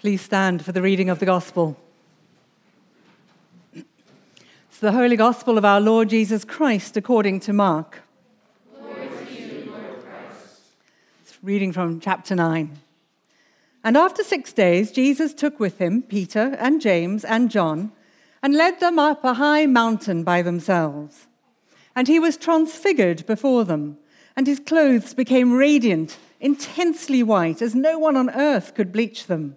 Please stand for the reading of the Gospel. It's the Holy Gospel of our Lord Jesus Christ according to Mark. It's reading from chapter 9. And after six days, Jesus took with him Peter and James and John and led them up a high mountain by themselves. And he was transfigured before them, and his clothes became radiant, intensely white, as no one on earth could bleach them.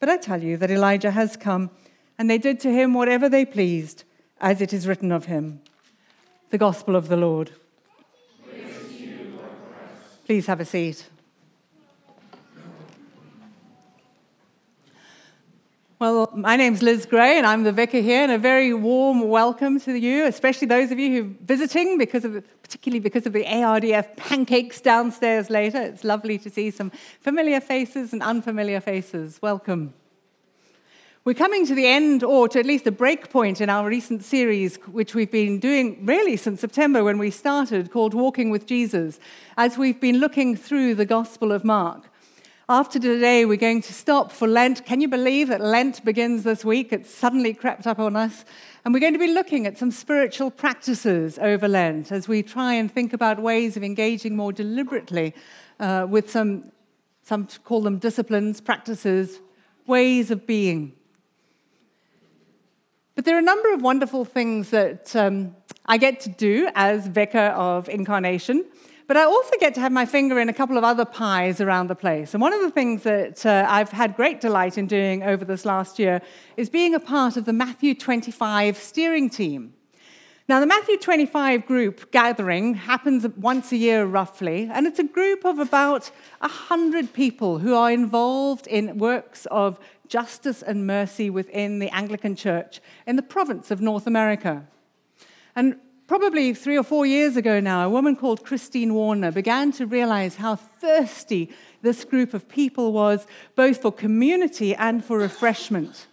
But I tell you that Elijah has come, and they did to him whatever they pleased, as it is written of him. The Gospel of the Lord. Please have a seat. Well, my name's Liz Gray, and I'm the vicar here, and a very warm welcome to you, especially those of you who are visiting, because of, particularly because of the ARDF pancakes downstairs later. It's lovely to see some familiar faces and unfamiliar faces. Welcome. We're coming to the end, or to at least a break point in our recent series, which we've been doing really since September when we started, called Walking with Jesus, as we've been looking through the Gospel of Mark. After today, we're going to stop for Lent. Can you believe that Lent begins this week? It's suddenly crept up on us. And we're going to be looking at some spiritual practices over Lent as we try and think about ways of engaging more deliberately uh, with some, some call them disciplines, practices, ways of being. But there are a number of wonderful things that um, I get to do as vicar of Incarnation. But I also get to have my finger in a couple of other pies around the place. And one of the things that uh, I've had great delight in doing over this last year is being a part of the Matthew 25 steering team. Now, the Matthew 25 group gathering happens once a year roughly, and it's a group of about 100 people who are involved in works of justice and mercy within the Anglican Church in the province of North America. And Probably three or four years ago now, a woman called Christine Warner began to realize how thirsty this group of people was, both for community and for refreshment.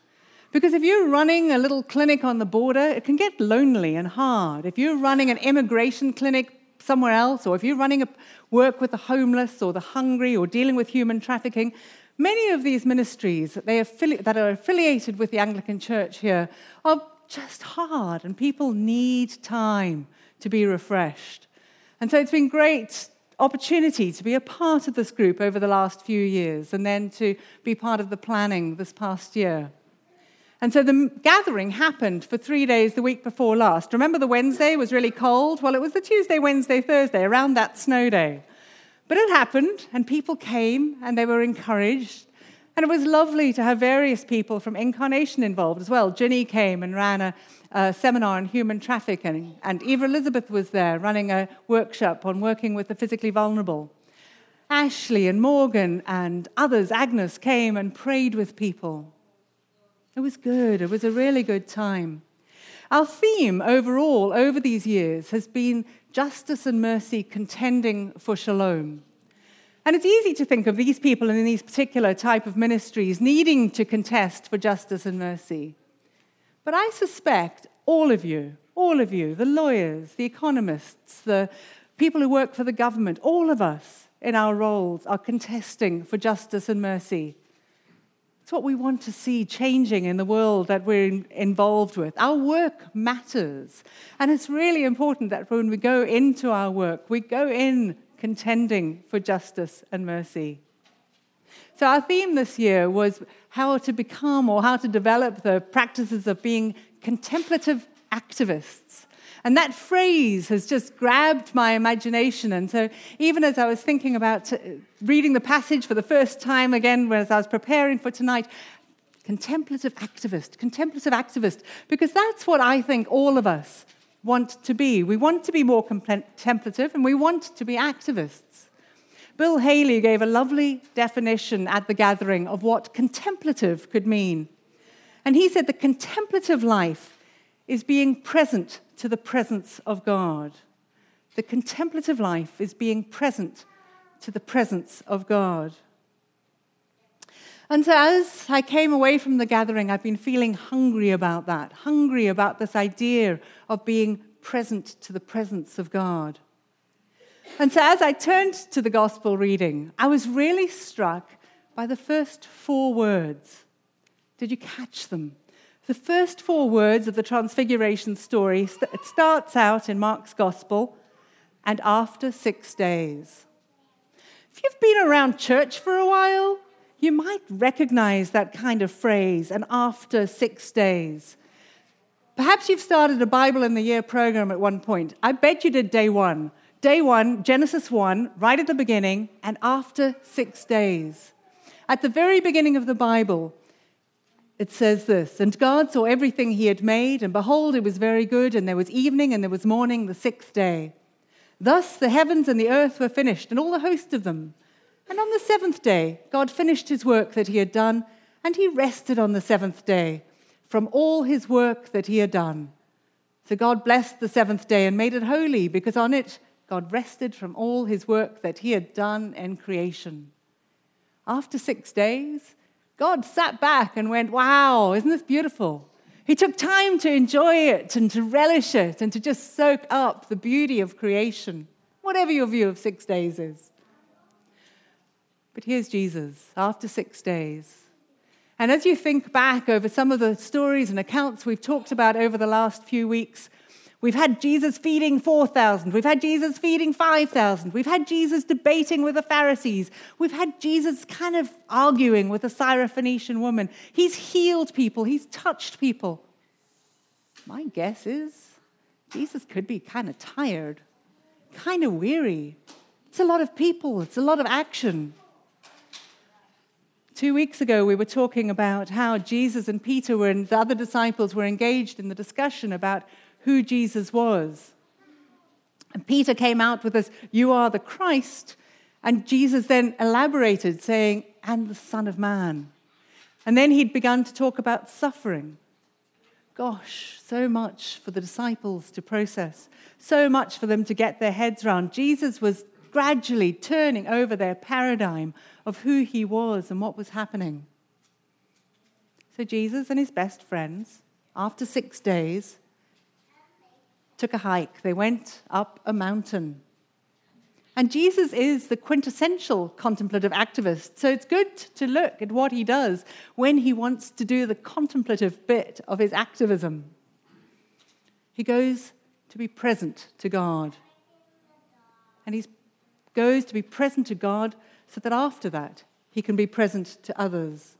Because if you're running a little clinic on the border, it can get lonely and hard. If you're running an immigration clinic somewhere else, or if you're running a work with the homeless or the hungry or dealing with human trafficking, many of these ministries that, affili- that are affiliated with the Anglican Church here are just hard, and people need time to be refreshed. And so it's been great opportunity to be a part of this group over the last few years and then to be part of the planning this past year. And so the gathering happened for three days the week before last. Remember, the Wednesday was really cold? Well, it was the Tuesday, Wednesday, Thursday, around that snow day. But it happened, and people came and they were encouraged. And it was lovely to have various people from Incarnation involved as well. Ginny came and ran a, a, seminar on human trafficking, and Eva Elizabeth was there running a workshop on working with the physically vulnerable. Ashley and Morgan and others, Agnes, came and prayed with people. It was good, it was a really good time. Our theme overall over these years has been justice and mercy contending for shalom. And it's easy to think of these people in these particular type of ministries needing to contest for justice and mercy. But I suspect all of you, all of you, the lawyers, the economists, the people who work for the government, all of us in our roles are contesting for justice and mercy. It's what we want to see changing in the world that we're involved with. Our work matters. And it's really important that when we go into our work, we go in contending for justice and mercy. So, our theme this year was how to become or how to develop the practices of being contemplative activists. And that phrase has just grabbed my imagination. And so, even as I was thinking about uh, reading the passage for the first time again, as I was preparing for tonight, contemplative activist, contemplative activist, because that's what I think all of us want to be. We want to be more contemplative and we want to be activists. Bill Haley gave a lovely definition at the gathering of what contemplative could mean. And he said the contemplative life is being present to the presence of God. The contemplative life is being present to the presence of God. And so, as I came away from the gathering, I've been feeling hungry about that, hungry about this idea of being present to the presence of God. And so, as I turned to the gospel reading, I was really struck by the first four words. Did you catch them? The first four words of the Transfiguration story it starts out in Mark's gospel, and after six days. If you've been around church for a while, you might recognize that kind of phrase, and after six days. Perhaps you've started a Bible in the Year program at one point. I bet you did day one. Day one, Genesis 1, right at the beginning, and after six days. At the very beginning of the Bible, it says this And God saw everything he had made, and behold, it was very good, and there was evening and there was morning the sixth day. Thus the heavens and the earth were finished, and all the host of them. And on the seventh day, God finished his work that he had done, and he rested on the seventh day from all his work that he had done. So God blessed the seventh day and made it holy, because on it God rested from all his work that he had done in creation. After six days, God sat back and went, Wow, isn't this beautiful? He took time to enjoy it and to relish it and to just soak up the beauty of creation, whatever your view of six days is. But here's Jesus after six days. And as you think back over some of the stories and accounts we've talked about over the last few weeks, We've had Jesus feeding 4,000. We've had Jesus feeding 5,000. We've had Jesus debating with the Pharisees. We've had Jesus kind of arguing with a Syrophoenician woman. He's healed people, he's touched people. My guess is Jesus could be kind of tired, kind of weary. It's a lot of people, it's a lot of action. Two weeks ago, we were talking about how Jesus and Peter were, and the other disciples were engaged in the discussion about who Jesus was. And Peter came out with this, You are the Christ. And Jesus then elaborated, saying, And the Son of Man. And then he'd begun to talk about suffering. Gosh, so much for the disciples to process, so much for them to get their heads around. Jesus was gradually turning over their paradigm of who he was and what was happening. So, Jesus and his best friends, after six days, took a hike. They went up a mountain. And Jesus is the quintessential contemplative activist. So it's good to look at what he does when he wants to do the contemplative bit of his activism. He goes to be present to God. And he goes to be present to God so that after that, he can be present to others.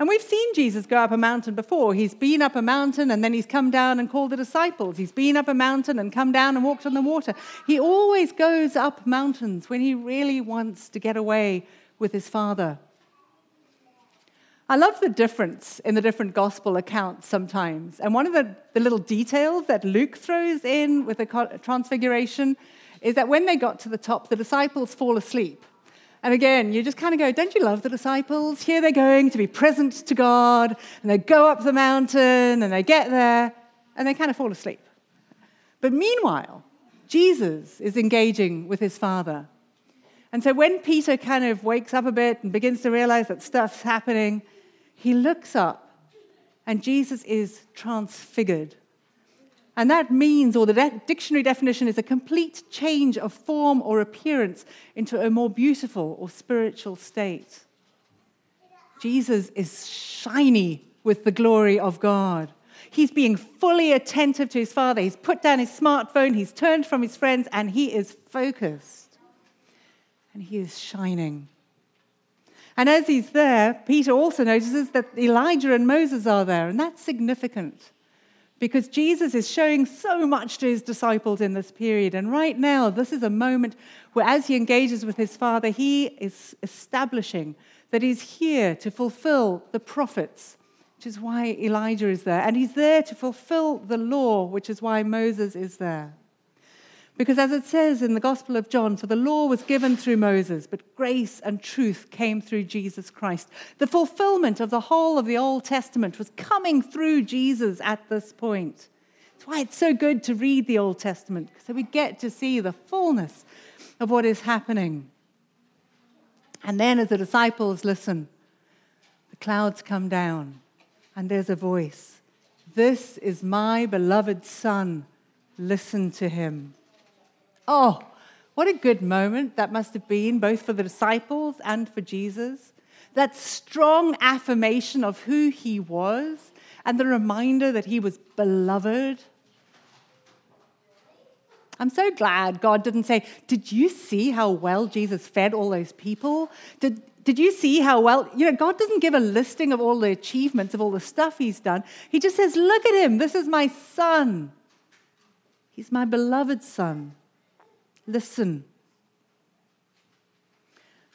And we've seen Jesus go up a mountain before. He's been up a mountain and then he's come down and called the disciples. He's been up a mountain and come down and walked on the water. He always goes up mountains when he really wants to get away with his Father. I love the difference in the different gospel accounts sometimes. And one of the, the little details that Luke throws in with the transfiguration is that when they got to the top, the disciples fall asleep. And again, you just kind of go, don't you love the disciples? Here they're going to be present to God, and they go up the mountain, and they get there, and they kind of fall asleep. But meanwhile, Jesus is engaging with his Father. And so when Peter kind of wakes up a bit and begins to realize that stuff's happening, he looks up, and Jesus is transfigured and that means, or the de- dictionary definition is a complete change of form or appearance into a more beautiful or spiritual state. Jesus is shiny with the glory of God. He's being fully attentive to his Father. He's put down his smartphone, he's turned from his friends, and he is focused. And he is shining. And as he's there, Peter also notices that Elijah and Moses are there, and that's significant because Jesus is showing so much to his disciples in this period. And right now, this is a moment where, as he engages with his Father, he is establishing that he's here to fulfill the prophets, which is why Elijah is there. And he's there to fulfill the law, which is why Moses is there. Because as it says in the Gospel of John, for the law was given through Moses, but grace and truth came through Jesus Christ. The fulfillment of the whole of the Old Testament was coming through Jesus at this point. That's why it's so good to read the Old Testament, so we get to see the fullness of what is happening. And then, as the disciples listen, the clouds come down, and there's a voice This is my beloved Son, listen to him. Oh, what a good moment that must have been, both for the disciples and for Jesus. That strong affirmation of who he was and the reminder that he was beloved. I'm so glad God didn't say, Did you see how well Jesus fed all those people? Did, did you see how well? You know, God doesn't give a listing of all the achievements, of all the stuff he's done. He just says, Look at him. This is my son. He's my beloved son. Listen.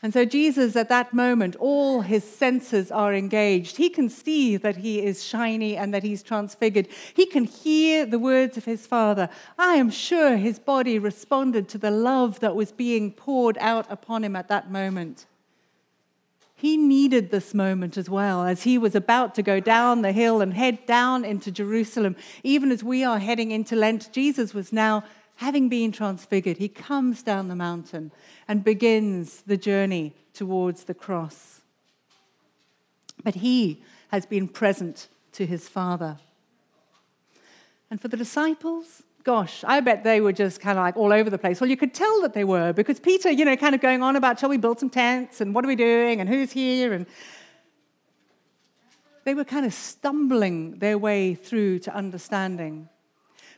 And so, Jesus, at that moment, all his senses are engaged. He can see that he is shiny and that he's transfigured. He can hear the words of his Father. I am sure his body responded to the love that was being poured out upon him at that moment. He needed this moment as well as he was about to go down the hill and head down into Jerusalem. Even as we are heading into Lent, Jesus was now having been transfigured, he comes down the mountain and begins the journey towards the cross. But he has been present to his Father. And for the disciples, gosh, I bet they were just kind of like all over the place. Well, you could tell that they were because Peter, you know, kind of going on about, shall we build some tents and what are we doing and who's here? And they were kind of stumbling their way through to understanding.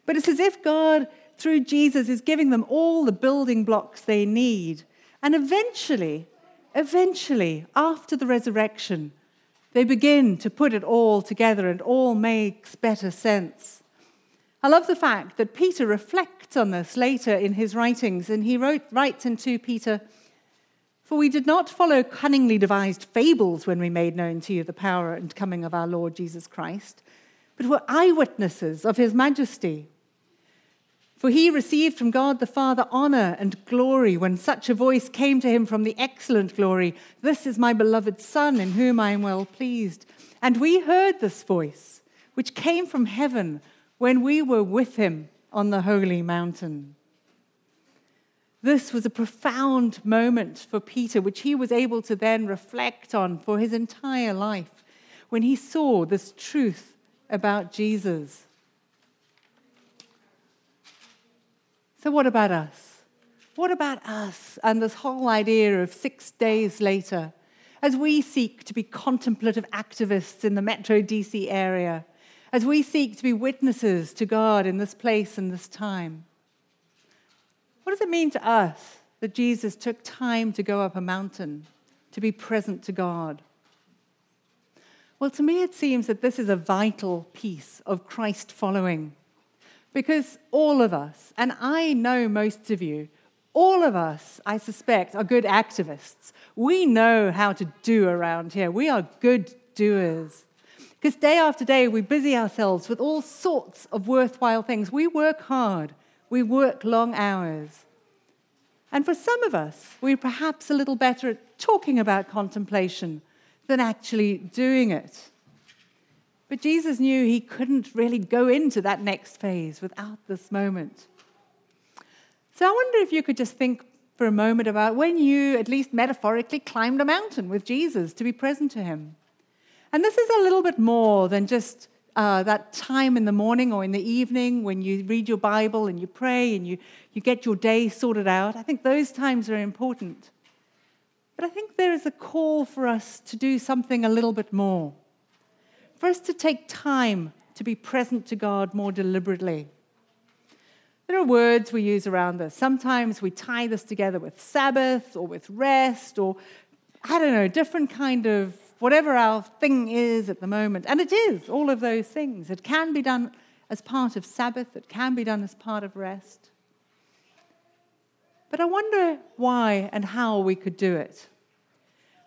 But it's as if God through Jesus is giving them all the building blocks they need. And eventually, eventually, after the resurrection, they begin to put it all together and all makes better sense. I love the fact that Peter reflects on this later in his writings, and he wrote, writes in 2 Peter, For we did not follow cunningly devised fables when we made known to you the power and coming of our Lord Jesus Christ, but were eyewitnesses of his majesty. For he received from God the Father honor and glory when such a voice came to him from the excellent glory This is my beloved Son, in whom I am well pleased. And we heard this voice, which came from heaven when we were with him on the holy mountain. This was a profound moment for Peter, which he was able to then reflect on for his entire life when he saw this truth about Jesus. So, what about us? What about us and this whole idea of six days later as we seek to be contemplative activists in the Metro DC area, as we seek to be witnesses to God in this place and this time? What does it mean to us that Jesus took time to go up a mountain to be present to God? Well, to me, it seems that this is a vital piece of Christ following because all of us, and I know most of you, all of us, I suspect, are good activists. We know how to do around here. We are good doers. Because day after day, we busy ourselves with all sorts of worthwhile things. We work hard, we work long hours. And for some of us, we're perhaps a little better at talking about contemplation than actually doing it. But Jesus knew he couldn't really go into that next phase without this moment. So I wonder if you could just think for a moment about when you, at least metaphorically, climbed a mountain with Jesus to be present to him. And this is a little bit more than just uh, that time in the morning or in the evening when you read your Bible and you pray and you, you get your day sorted out. I think those times are important. But I think there is a call for us to do something a little bit more for us to take time to be present to God more deliberately. There are words we use around this. Sometimes we tie this together with Sabbath or with rest or I don't know, different kind of whatever our thing is at the moment. And it is all of those things. It can be done as part of Sabbath, it can be done as part of rest. But I wonder why and how we could do it.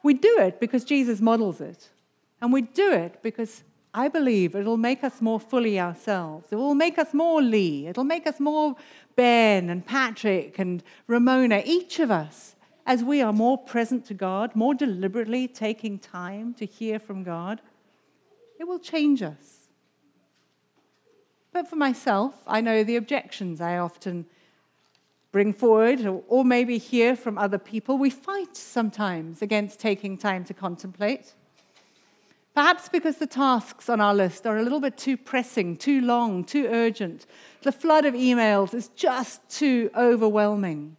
We do it because Jesus models it. And we do it because I believe it'll make us more fully ourselves. It will make us more Lee. It'll make us more Ben and Patrick and Ramona, each of us, as we are more present to God, more deliberately taking time to hear from God. It will change us. But for myself, I know the objections I often bring forward or maybe hear from other people. We fight sometimes against taking time to contemplate. Perhaps because the tasks on our list are a little bit too pressing, too long, too urgent. The flood of emails is just too overwhelming.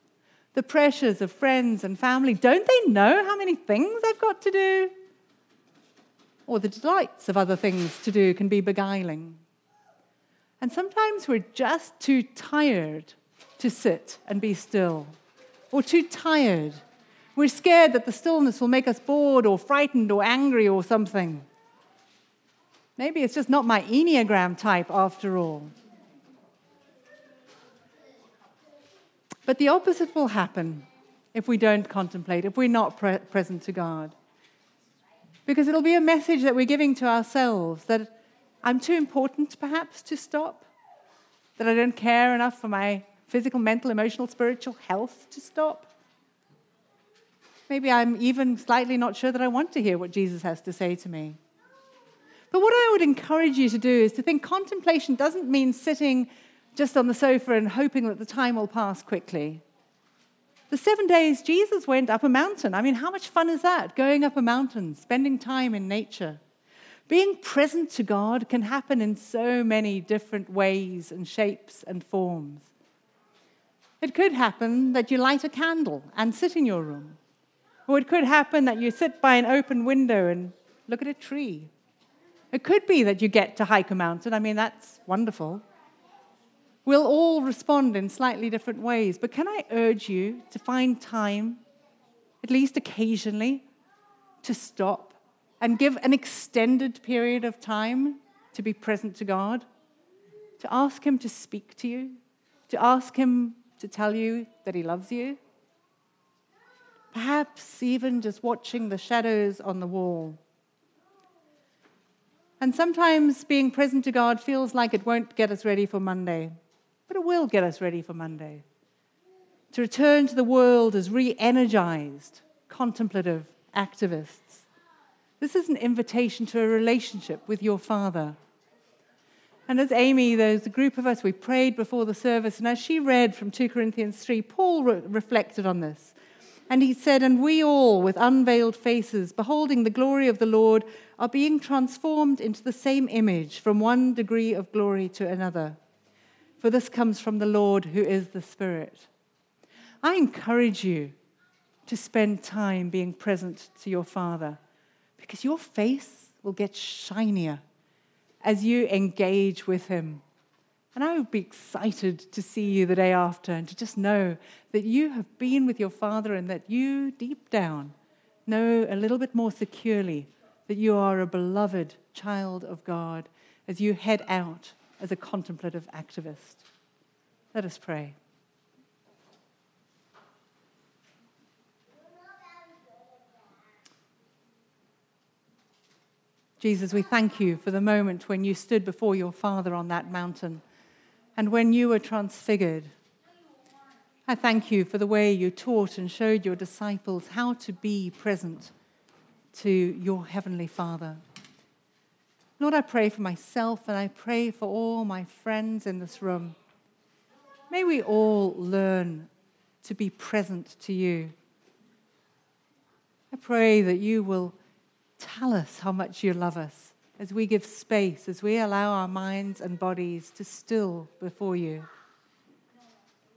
The pressures of friends and family, don't they know how many things I've got to do? Or the delights of other things to do can be beguiling. And sometimes we're just too tired to sit and be still, or too tired. We're scared that the stillness will make us bored or frightened or angry or something. Maybe it's just not my Enneagram type after all. But the opposite will happen if we don't contemplate, if we're not pre- present to God. Because it'll be a message that we're giving to ourselves that I'm too important, perhaps, to stop, that I don't care enough for my physical, mental, emotional, spiritual health to stop. Maybe I'm even slightly not sure that I want to hear what Jesus has to say to me. But what I would encourage you to do is to think contemplation doesn't mean sitting just on the sofa and hoping that the time will pass quickly. The seven days Jesus went up a mountain. I mean, how much fun is that? Going up a mountain, spending time in nature. Being present to God can happen in so many different ways and shapes and forms. It could happen that you light a candle and sit in your room. Or it could happen that you sit by an open window and look at a tree. It could be that you get to hike a mountain. I mean, that's wonderful. We'll all respond in slightly different ways, but can I urge you to find time, at least occasionally, to stop and give an extended period of time to be present to God, to ask Him to speak to you, to ask Him to tell you that He loves you. Perhaps even just watching the shadows on the wall. And sometimes being present to God feels like it won't get us ready for Monday, but it will get us ready for Monday. To return to the world as re energized, contemplative activists. This is an invitation to a relationship with your Father and as Amy, there's a group of us, we prayed before the service, and as she read from 2 Corinthians 3, Paul re- reflected on this. And he said, And we all, with unveiled faces, beholding the glory of the Lord, are being transformed into the same image from one degree of glory to another. For this comes from the Lord who is the Spirit. I encourage you to spend time being present to your Father because your face will get shinier as you engage with Him. And I would be excited to see you the day after and to just know that you have been with your Father and that you, deep down, know a little bit more securely that you are a beloved child of God as you head out as a contemplative activist. Let us pray. Jesus, we thank you for the moment when you stood before your Father on that mountain and when you were transfigured. I thank you for the way you taught and showed your disciples how to be present to your Heavenly Father. Lord, I pray for myself and I pray for all my friends in this room. May we all learn to be present to you. I pray that you will Tell us how much you love us as we give space, as we allow our minds and bodies to still before you.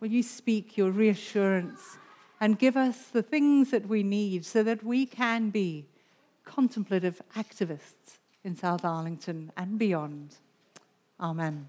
Will you speak your reassurance and give us the things that we need so that we can be contemplative activists in South Arlington and beyond? Amen.